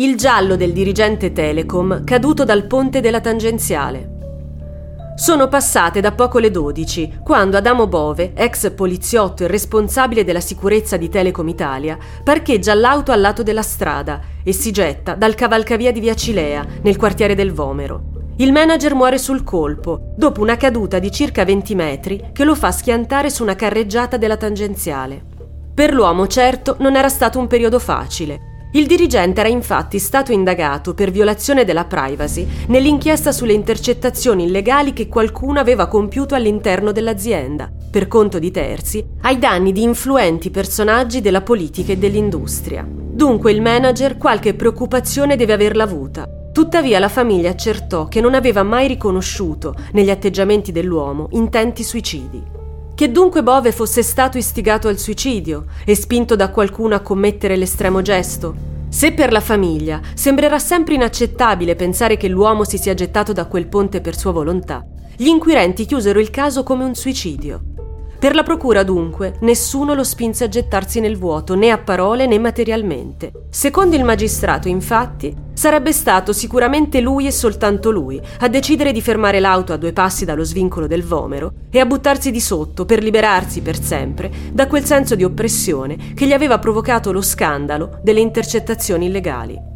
il giallo del dirigente Telecom caduto dal ponte della tangenziale. Sono passate da poco le 12, quando Adamo Bove, ex poliziotto e responsabile della sicurezza di Telecom Italia, parcheggia l'auto al lato della strada e si getta dal cavalcavia di Via Cilea, nel quartiere del Vomero. Il manager muore sul colpo, dopo una caduta di circa 20 metri che lo fa schiantare su una carreggiata della tangenziale. Per l'uomo, certo, non era stato un periodo facile. Il dirigente era infatti stato indagato per violazione della privacy nell'inchiesta sulle intercettazioni illegali che qualcuno aveva compiuto all'interno dell'azienda, per conto di terzi, ai danni di influenti personaggi della politica e dell'industria. Dunque il manager qualche preoccupazione deve averla avuta. Tuttavia la famiglia accertò che non aveva mai riconosciuto negli atteggiamenti dell'uomo intenti suicidi. Che dunque Bove fosse stato istigato al suicidio e spinto da qualcuno a commettere l'estremo gesto? Se per la famiglia sembrerà sempre inaccettabile pensare che l'uomo si sia gettato da quel ponte per sua volontà, gli inquirenti chiusero il caso come un suicidio. Per la procura dunque nessuno lo spinse a gettarsi nel vuoto né a parole né materialmente. Secondo il magistrato infatti sarebbe stato sicuramente lui e soltanto lui a decidere di fermare l'auto a due passi dallo svincolo del Vomero e a buttarsi di sotto per liberarsi per sempre da quel senso di oppressione che gli aveva provocato lo scandalo delle intercettazioni illegali.